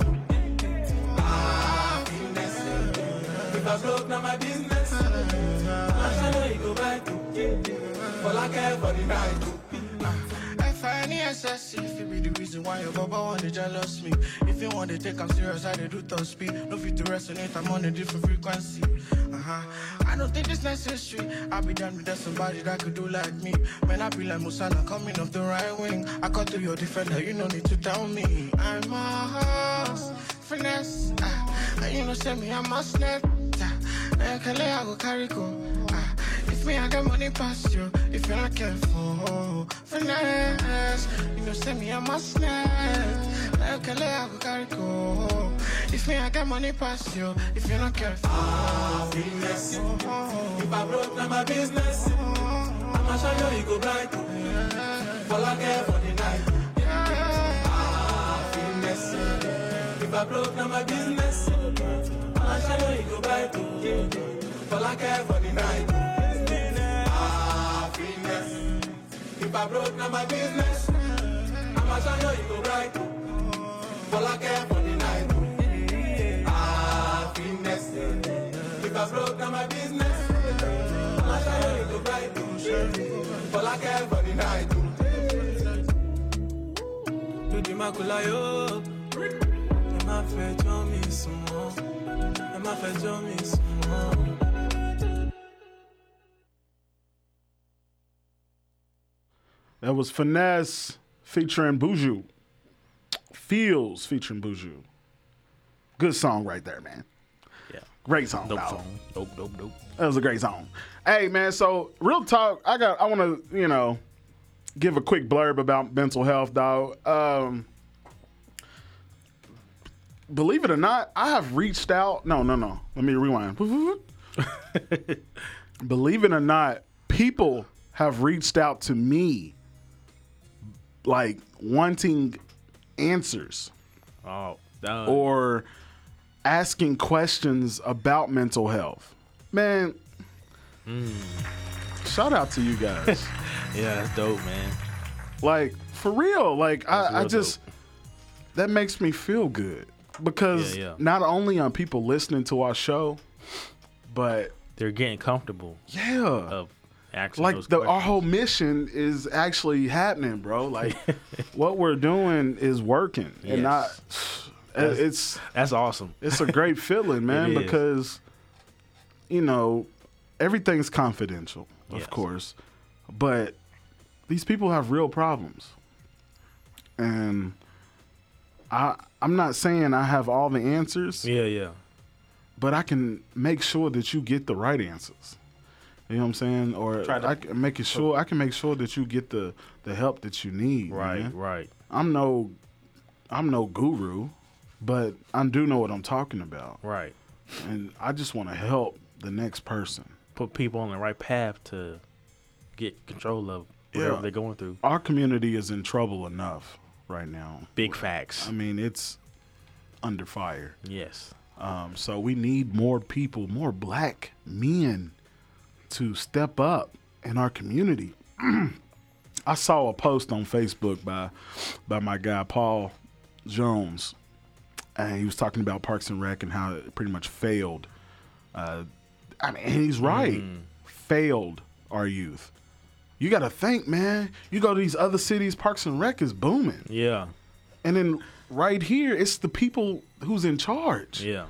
I broke, now my business. I'ma show you, go right. All I care for the night. I any if it be the reason why your baba want to jealous me. If you want to take I'm serious, I do top speed. No fit to resonate, I'm on a different frequency. Uh-huh. I don't think it's necessary. I'll be done with that somebody that could do like me. Man, I be like Musala coming off the right wing. I cut through your defender, you no need to tell me. I'm a horse, finesse. And you know, send me, I'm a snap. Ah, like I go carry go. Ah, if me, I got money past you. If you're not careful, finesse. You know, send me, a snap. Like a lay, I go carry go. If me, I got money past you. If you're not careful, Ah, finesse. If I broke, now my business. I'ma show you, you go bright. All I care for the night. Ah, finesse. If I broke, now my business. I'ma show you, you go bright. Care for the night. Ah, finesse. If I broke, now my business. I'ma show you, you go bright. For the night. Ah, finesse. If I broke, now my business. I'ma show you, you go bright. For the night. Lójú má kó láyò. Ẹ má fẹjọ́ mi sùn mọ́. Ẹ má fẹjọ́ mi sùn. That was Finesse featuring Buju. Pheelz featuring Buju. Good song right there, man. Yeah. Great song. Dope dog. song. Dope, dope, dope. That was a great song. Hey man, so real talk, I got I wanna, you know, give a quick blurb about mental health, dog. Um believe it or not, I have reached out. No, no, no. Let me rewind. believe it or not, people have reached out to me like wanting answers Oh, done. or asking questions about mental health. Man, hmm. shout out to you guys. yeah, that's dope, man. like for real, like I, I real just that makes me feel good because Yeah, yeah. not only are people listening to our show, but They're getting comfortable. yeah, Of asking like the, our whole mission is actually happening, bro. Like what we're doing is working, and not. That's- It's that's awesome. It's a great feeling, man, because you know everything's confidential, of Yes. course, but these people have real problems, and I I'm not saying I have all the answers. Yeah, yeah. But I can make sure that you get the right answers. You know what I'm saying? Or to- I can make it sure I can make sure that you get the the help that you need. Right, man. right. I'm no I'm no guru, but I do know what I'm talking about. Right. And I just want to help the next person. Put people on the right path to get control of whatever Yeah. they're going through. Our community is in trouble enough right now. Big facts. I mean, it's under fire. Yes. Um, so we need more people, more black men to step up in our community. I saw a post on Facebook by by my guy Paul Jones, and he was talking about Parks and Rec and how it pretty much failed. Uh, I mean, he's right. Failed our youth. You got to think, man. You go to these other cities, Parks and Rec is booming. Yeah. And then right here, it's the people who's in charge. Yeah.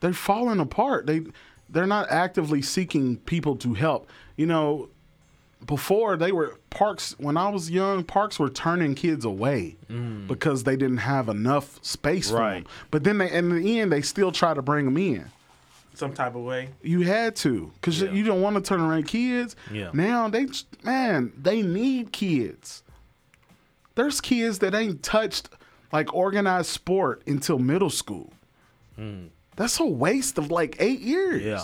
They're falling apart. They they're not actively seeking people to help. You know, before they were parks when I was young, parks were turning kids away Mm. because they didn't have enough space for them. But then they in the end they still try to bring them in. Some type of way. You had to because you don't want to turn around kids. Yeah. Now they man they need kids. There's kids that ain't touched like organized sport until middle school. Hmm. That's a waste of like eight years. Yeah.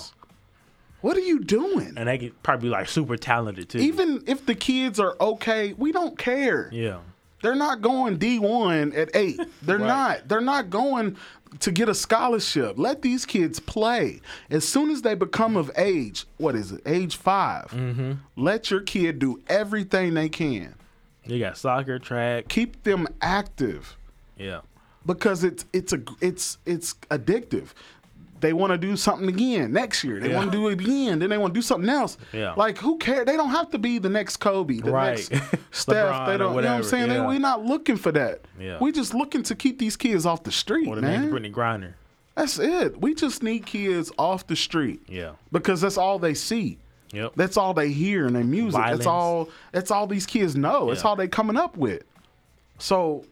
What are you doing? And they could probably be like super talented too. Even if the kids are okay, we don't care. Yeah. They're not going D1 at eight. They're Right. not. They're not going to get a scholarship. Let these kids play. As soon as they become of age, what is it, age 5 Mm-hmm. let your kid do everything they can. You got soccer, track. Keep them active Yeah. because it's it's a it's it's addictive. They want to do something again next year. They Yeah. want to do it again. Then they want to do something else. Yeah. Like who cares? They don't have to be the next Kobe, the Right. next Steph. They don't. You know what I'm saying? They- we're not looking for that. Yeah. We just looking to keep these kids off the street, Or the man. next Brittney Griner. That's it. We just need kids off the street. Yeah. Because that's all they see. Yep. That's all they hear in their music. Violence. That's all that's all these kids know. It's Yeah. all they coming up with. So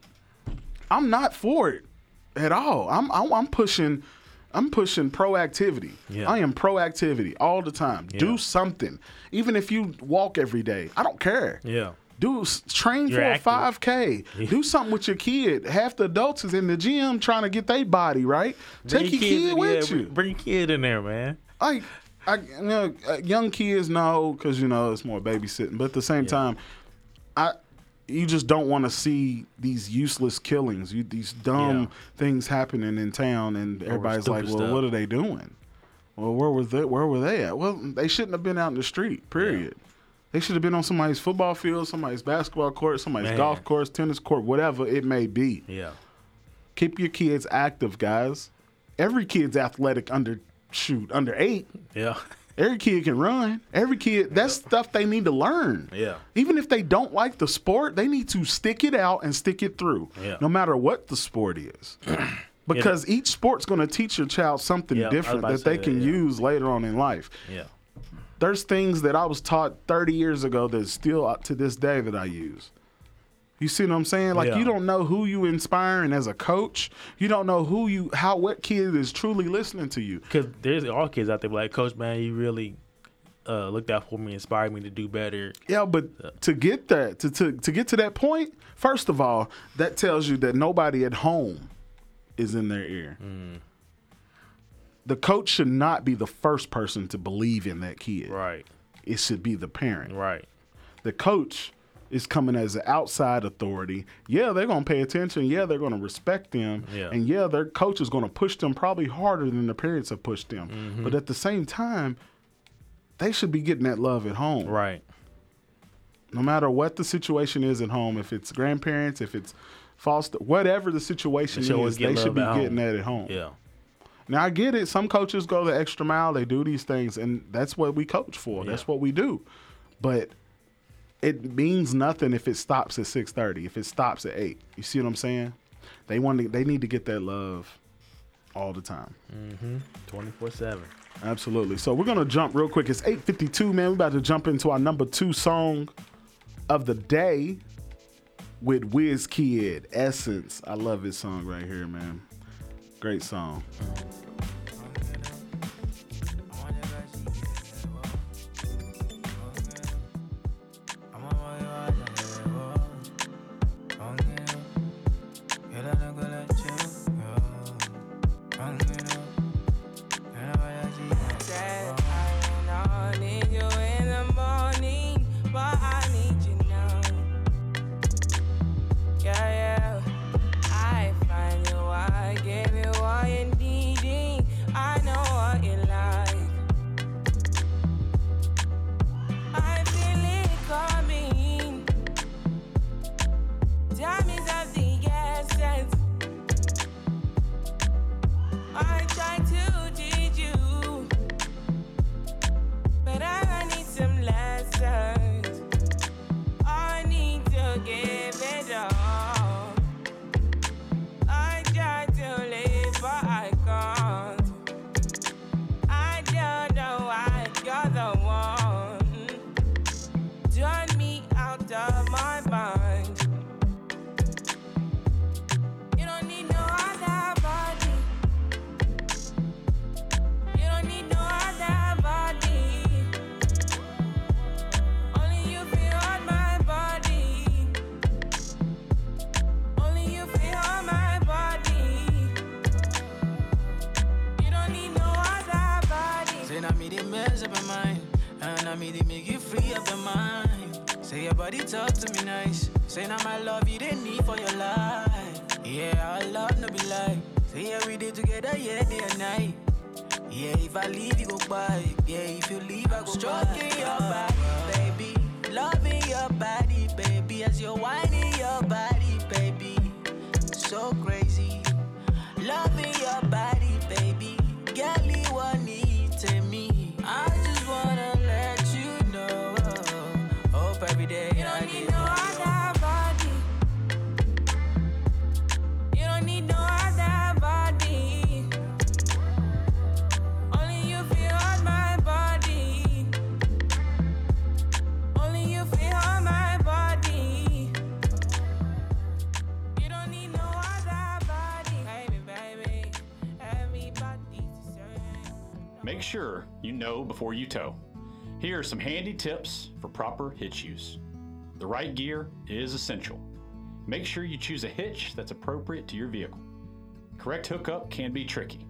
I'm not for it at all. I'm I'm, I'm pushing I'm pushing proactivity. Yeah. I am proactivity all the time. Yeah. Do something. Even if you walk every day. I don't care. Yeah. Do train You're for active. a 5K. Do something with your kid. Half the adults is in the gym trying to get their body right. Take your kid in- with yeah, you. Bring your kid in there, man. Like, I, you know, uh, young kids know because you know it's more babysitting, but at the same time, I, you just don't want to see these useless killings, you these dumb Yeah. things happening in town, and everybody's like, "Well, stuff. what are they doing? Well, where was they? Where were they at? Well, they shouldn't have been out in the street. Period. They should have been on somebody's football field, somebody's basketball court, somebody's Man. golf course, tennis court, whatever it may be. Yeah. Keep your kids active, guys. Every kid's athletic under shoot under eight. Yeah. Every kid can run. Every kid, that's stuff they need to learn. Yeah. Even if they don't like the sport, they need to stick it out and stick it through, Yeah. no matter what the sport is. because each sport's going to teach your child something Yeah, different that they can that, yeah. use later on in life. Yeah. There's things that I was taught 30 years ago that still uh, to this day that I use. You see what I'm saying? Like Yeah. you don't know who you inspiring as a coach. You don't know who you how what kid is truly listening to you. Because there's all kids out there like, Coach, man, you really uh, looked out for me, inspired me to do better. Yeah, but to get that, to, to to get to that point, first of all, that tells you that nobody at home is in their ear. Mm. The coach should not be the first person to believe in that kid. Right. It should be the parent. Right. The coach is coming as an outside authority. Yeah, they're gonna pay attention. Yeah, they're gonna respect them. Yeah. And yeah, their coach is gonna push them probably harder than the parents have pushed them. Mm-hmm. But at the same time, they should be getting that love at home. Right. No matter what the situation is at home, if it's grandparents, if it's foster, whatever the situation They is, they should be getting home. that at home. Yeah. Now I get it. Some coaches go the extra mile. They do these things, and that's what we coach for. That's what we do. But it means nothing if it stops at six thirty. If it stops at eight, you see what I'm saying? They want to. They need to get that love all the time. Mm-hmm. 24 7. Absolutely. So we're gonna jump real quick. It's 8:52, man. We're about to jump into our number two song of the day with Wizkid, Essence. I love this song right here, man. Great song. Out of my mind. You don't need no other body. You don't need no other body. Only you feel on my body. Only you feel on my body. You don't need no other body. Say me mess up my mind, and me make you free up your mind. Say your body talk to me nice. Say now my love you they need for your life. Yeah, our love no be like. Say yeah we did together, yeah day and night. Yeah, if I leave you go by. Yeah, if you leave I go Stroking your body, baby. Loving your body, baby. As you're whining your body, baby. So crazy. Loving your body, baby. Girl, Make sure you know before you tow. Here are some handy tips for proper hitch use. The right gear is essential. Make sure you choose a hitch that's appropriate to your vehicle. Correct hookup can be tricky.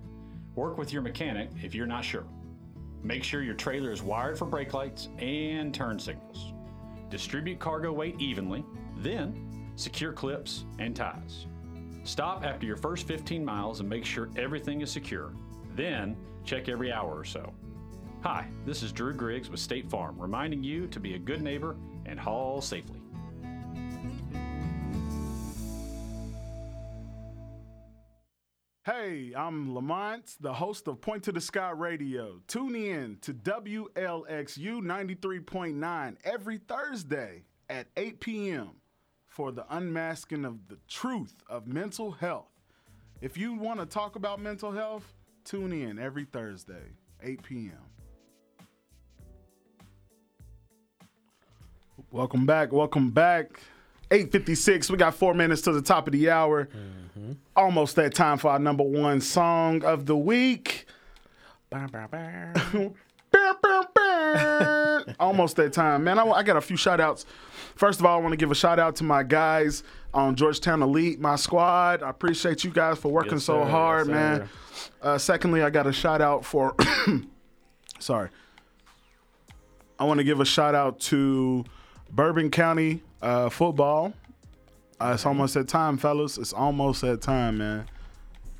Work with your mechanic if you're not sure. Make sure your trailer is wired for brake lights and turn signals. Distribute cargo weight evenly, then secure clips and ties. Stop after your first 15 miles and make sure everything is secure. Then check every hour or so. Hi, this is Drew Griggs with State Farm, reminding you to be a good neighbor and haul safely. Hey, I'm Lamont, the host of Point to the Sky Radio. Tune in to WLXU 93.9 every Thursday at 8 p.m. for the unmasking of the truth of mental health. If you want to talk about mental health, tune in every Thursday, 8 p.m. Welcome back. Welcome back. 856. We got four minutes to the top of the hour. Almost that time for our number one song of the week. Almost that time, man. I, I got a few shout outs. First of all, I want to give a shout out to my guys on Georgetown Elite, my squad. I appreciate you guys for working Yes, so sir. hard, Yes, man. Uh, secondly, I got a shout out for, sorry. I want to give a shout out to Bourbon County uh, football. Uh, it's almost that time, fellas. It's almost that time, man.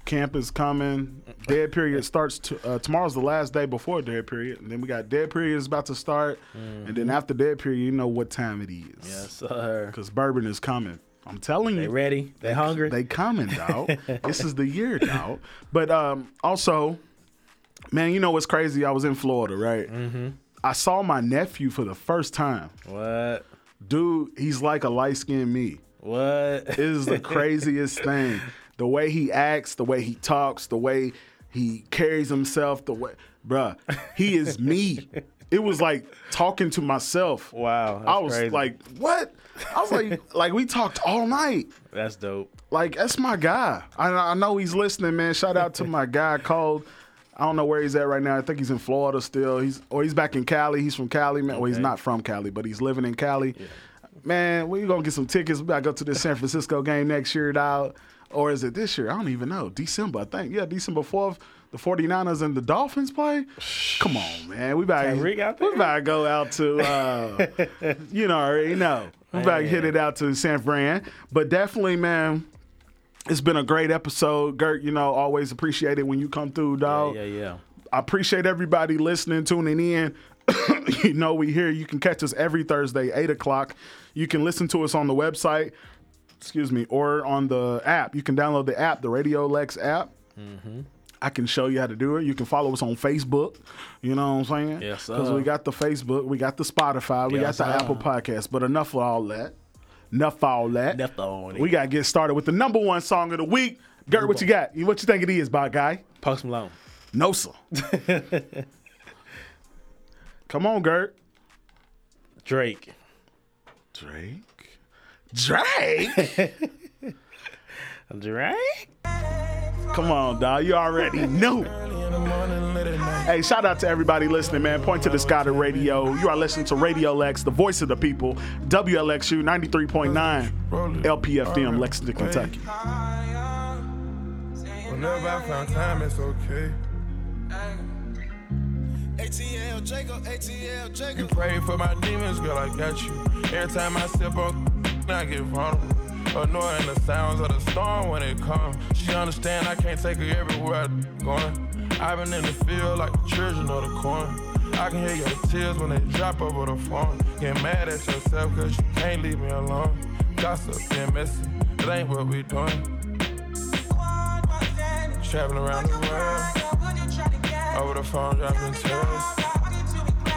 Camp is coming. Dead period starts to, uh, tomorrow's the last day before dead period. And then we got dead period is about to start. And then after dead period, you know what time it is. Yes, sir. Because bourbon is coming. I'm telling you. They ready? They hungry? They coming, dog. this is the year, dog. But um, also, man, you know what's crazy? I was in Florida, right? Mm-hmm. I saw my nephew for the first time. What? Dude, he's like a light skinned me. What? It is the craziest thing. The way he acts, the way he talks, the way he carries himself, the way, bruh, he is me. It was like talking to myself. Wow. I was crazy. like, what? I was like, like we talked all night. That's dope. Like that's my guy. I, I know he's listening, man. Shout out to my guy called. I don't know where he's at right now. I think he's in Florida still. He's or he's back in Cali. He's from Cali, man. Well, he's not from Cali, but he's living in Cali. Man, we gonna get some tickets. We gotta go to this San Francisco game next year, dog. Or is it this year? I don't even know. December, I think. Yeah, December 4th. The 49ers and the Dolphins play. Come on, man. We about we about to go out to uh, you know, already know. We about to hit it out to San Fran. But definitely, man, it's been a great episode. Gert, you know, always appreciate it when you come through, dog. Yeah, yeah. I appreciate everybody listening, tuning in. you know, we here. You can catch us every Thursday, 8 o'clock. You can listen to us on the website, excuse me, or on the app. You can download the app, the Radio Lex app. Mm-hmm. I can show you how to do it. You can follow us on Facebook. You know what I'm saying? Yes, Because we got the Facebook, we got the Spotify, we Yes, got the sir. Apple Podcast. But enough of all that. Enough of all that. Enough on it. We gotta get started with the number one song of the week. Gert, what you got? What you think it is, by guy? Post Malone. No, sir. Come on, Gert. Drake. Drake. Drake. Drake. Come on, dog. You already know. Hey, shout out to everybody listening, man. Point to the sky to radio. You are listening to Radio Lex, the voice of the people. WLXU 93.9 LPFM, Lexington, Kentucky. Whenever I found time, it's okay. ATL Jacob, ATL You Jacob. pray for my demons, girl, I got you. Every time I step on, I get vulnerable. Annoying the sounds of the storm when it comes. She understand I can't take her everywhere I'm going. I've been in the field like the children of the corn. I can hear your tears when they drop over the phone. Get mad at yourself cause you can't leave me alone. Gossip, being messy, it ain't what we doing. Traveling around the world, over the phone dropping tears.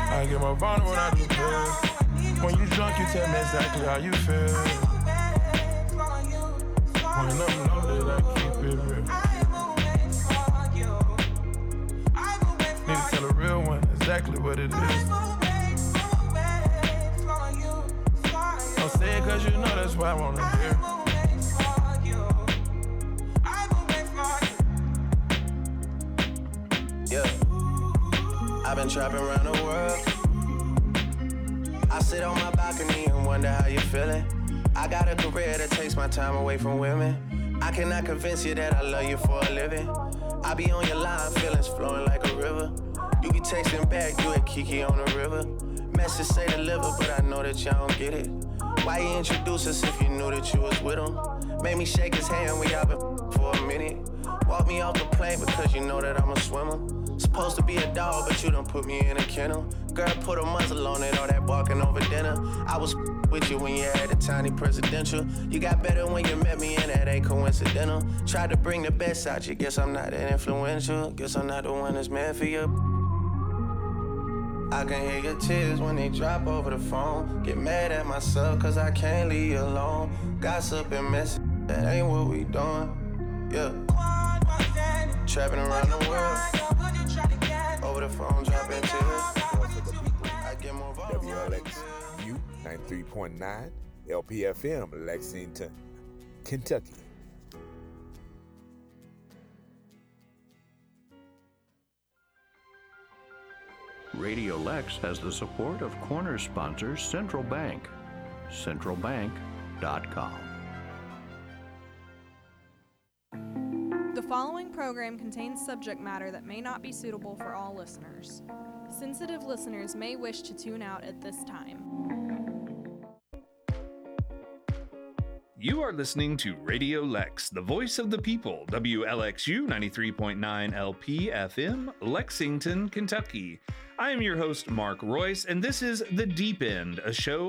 I get more vulnerable when I do pills. When you drunk, you tell me exactly how you feel. When I'm loaded, I keep it real. Need to tell a real one exactly what it is. Don't say it cause you know that's why I wanna hear. Yeah. I've been trapping around the world. I sit on my balcony and wonder how you're feeling. I got a career that takes my time away from women. I cannot convince you that I love you for a living. I be on your line, feelings flowing like a river. You be texting back, you and Kiki on the river. Message say deliver, but I know that y'all don't get it. Why you introduce us if you knew that you was with him? Made me shake his hand, we all been for a minute. Walk me off the plane because you know that I'm a swimmer. Supposed to be a dog, but you done put me in a kennel. Girl, put a muzzle on it, all that barking over dinner. I was with you when you had a tiny presidential. You got better when you met me, and that ain't coincidental. Tried to bring the best out you, guess I'm not that influential. Guess I'm not the one that's meant for you. I can hear your tears when they drop over the phone. Get mad at myself cause I can't leave you alone. Gossip and mess, that ain't what we doing. Yeah. Trapping around the world. Over the phone, dropping tears. I get more WLXU 93.9 LPFM, Lexington, Kentucky. Radio Lex has the support of corner sponsor Central Bank. CentralBank.com. The following program contains subject matter that may not be suitable for all listeners. Sensitive listeners may wish to tune out at this time. You are listening to Radio Lex, the voice of the people, WLXU 93.9 LP FM, Lexington, Kentucky. I am your host, Mark Royce, and this is The Deep End, a show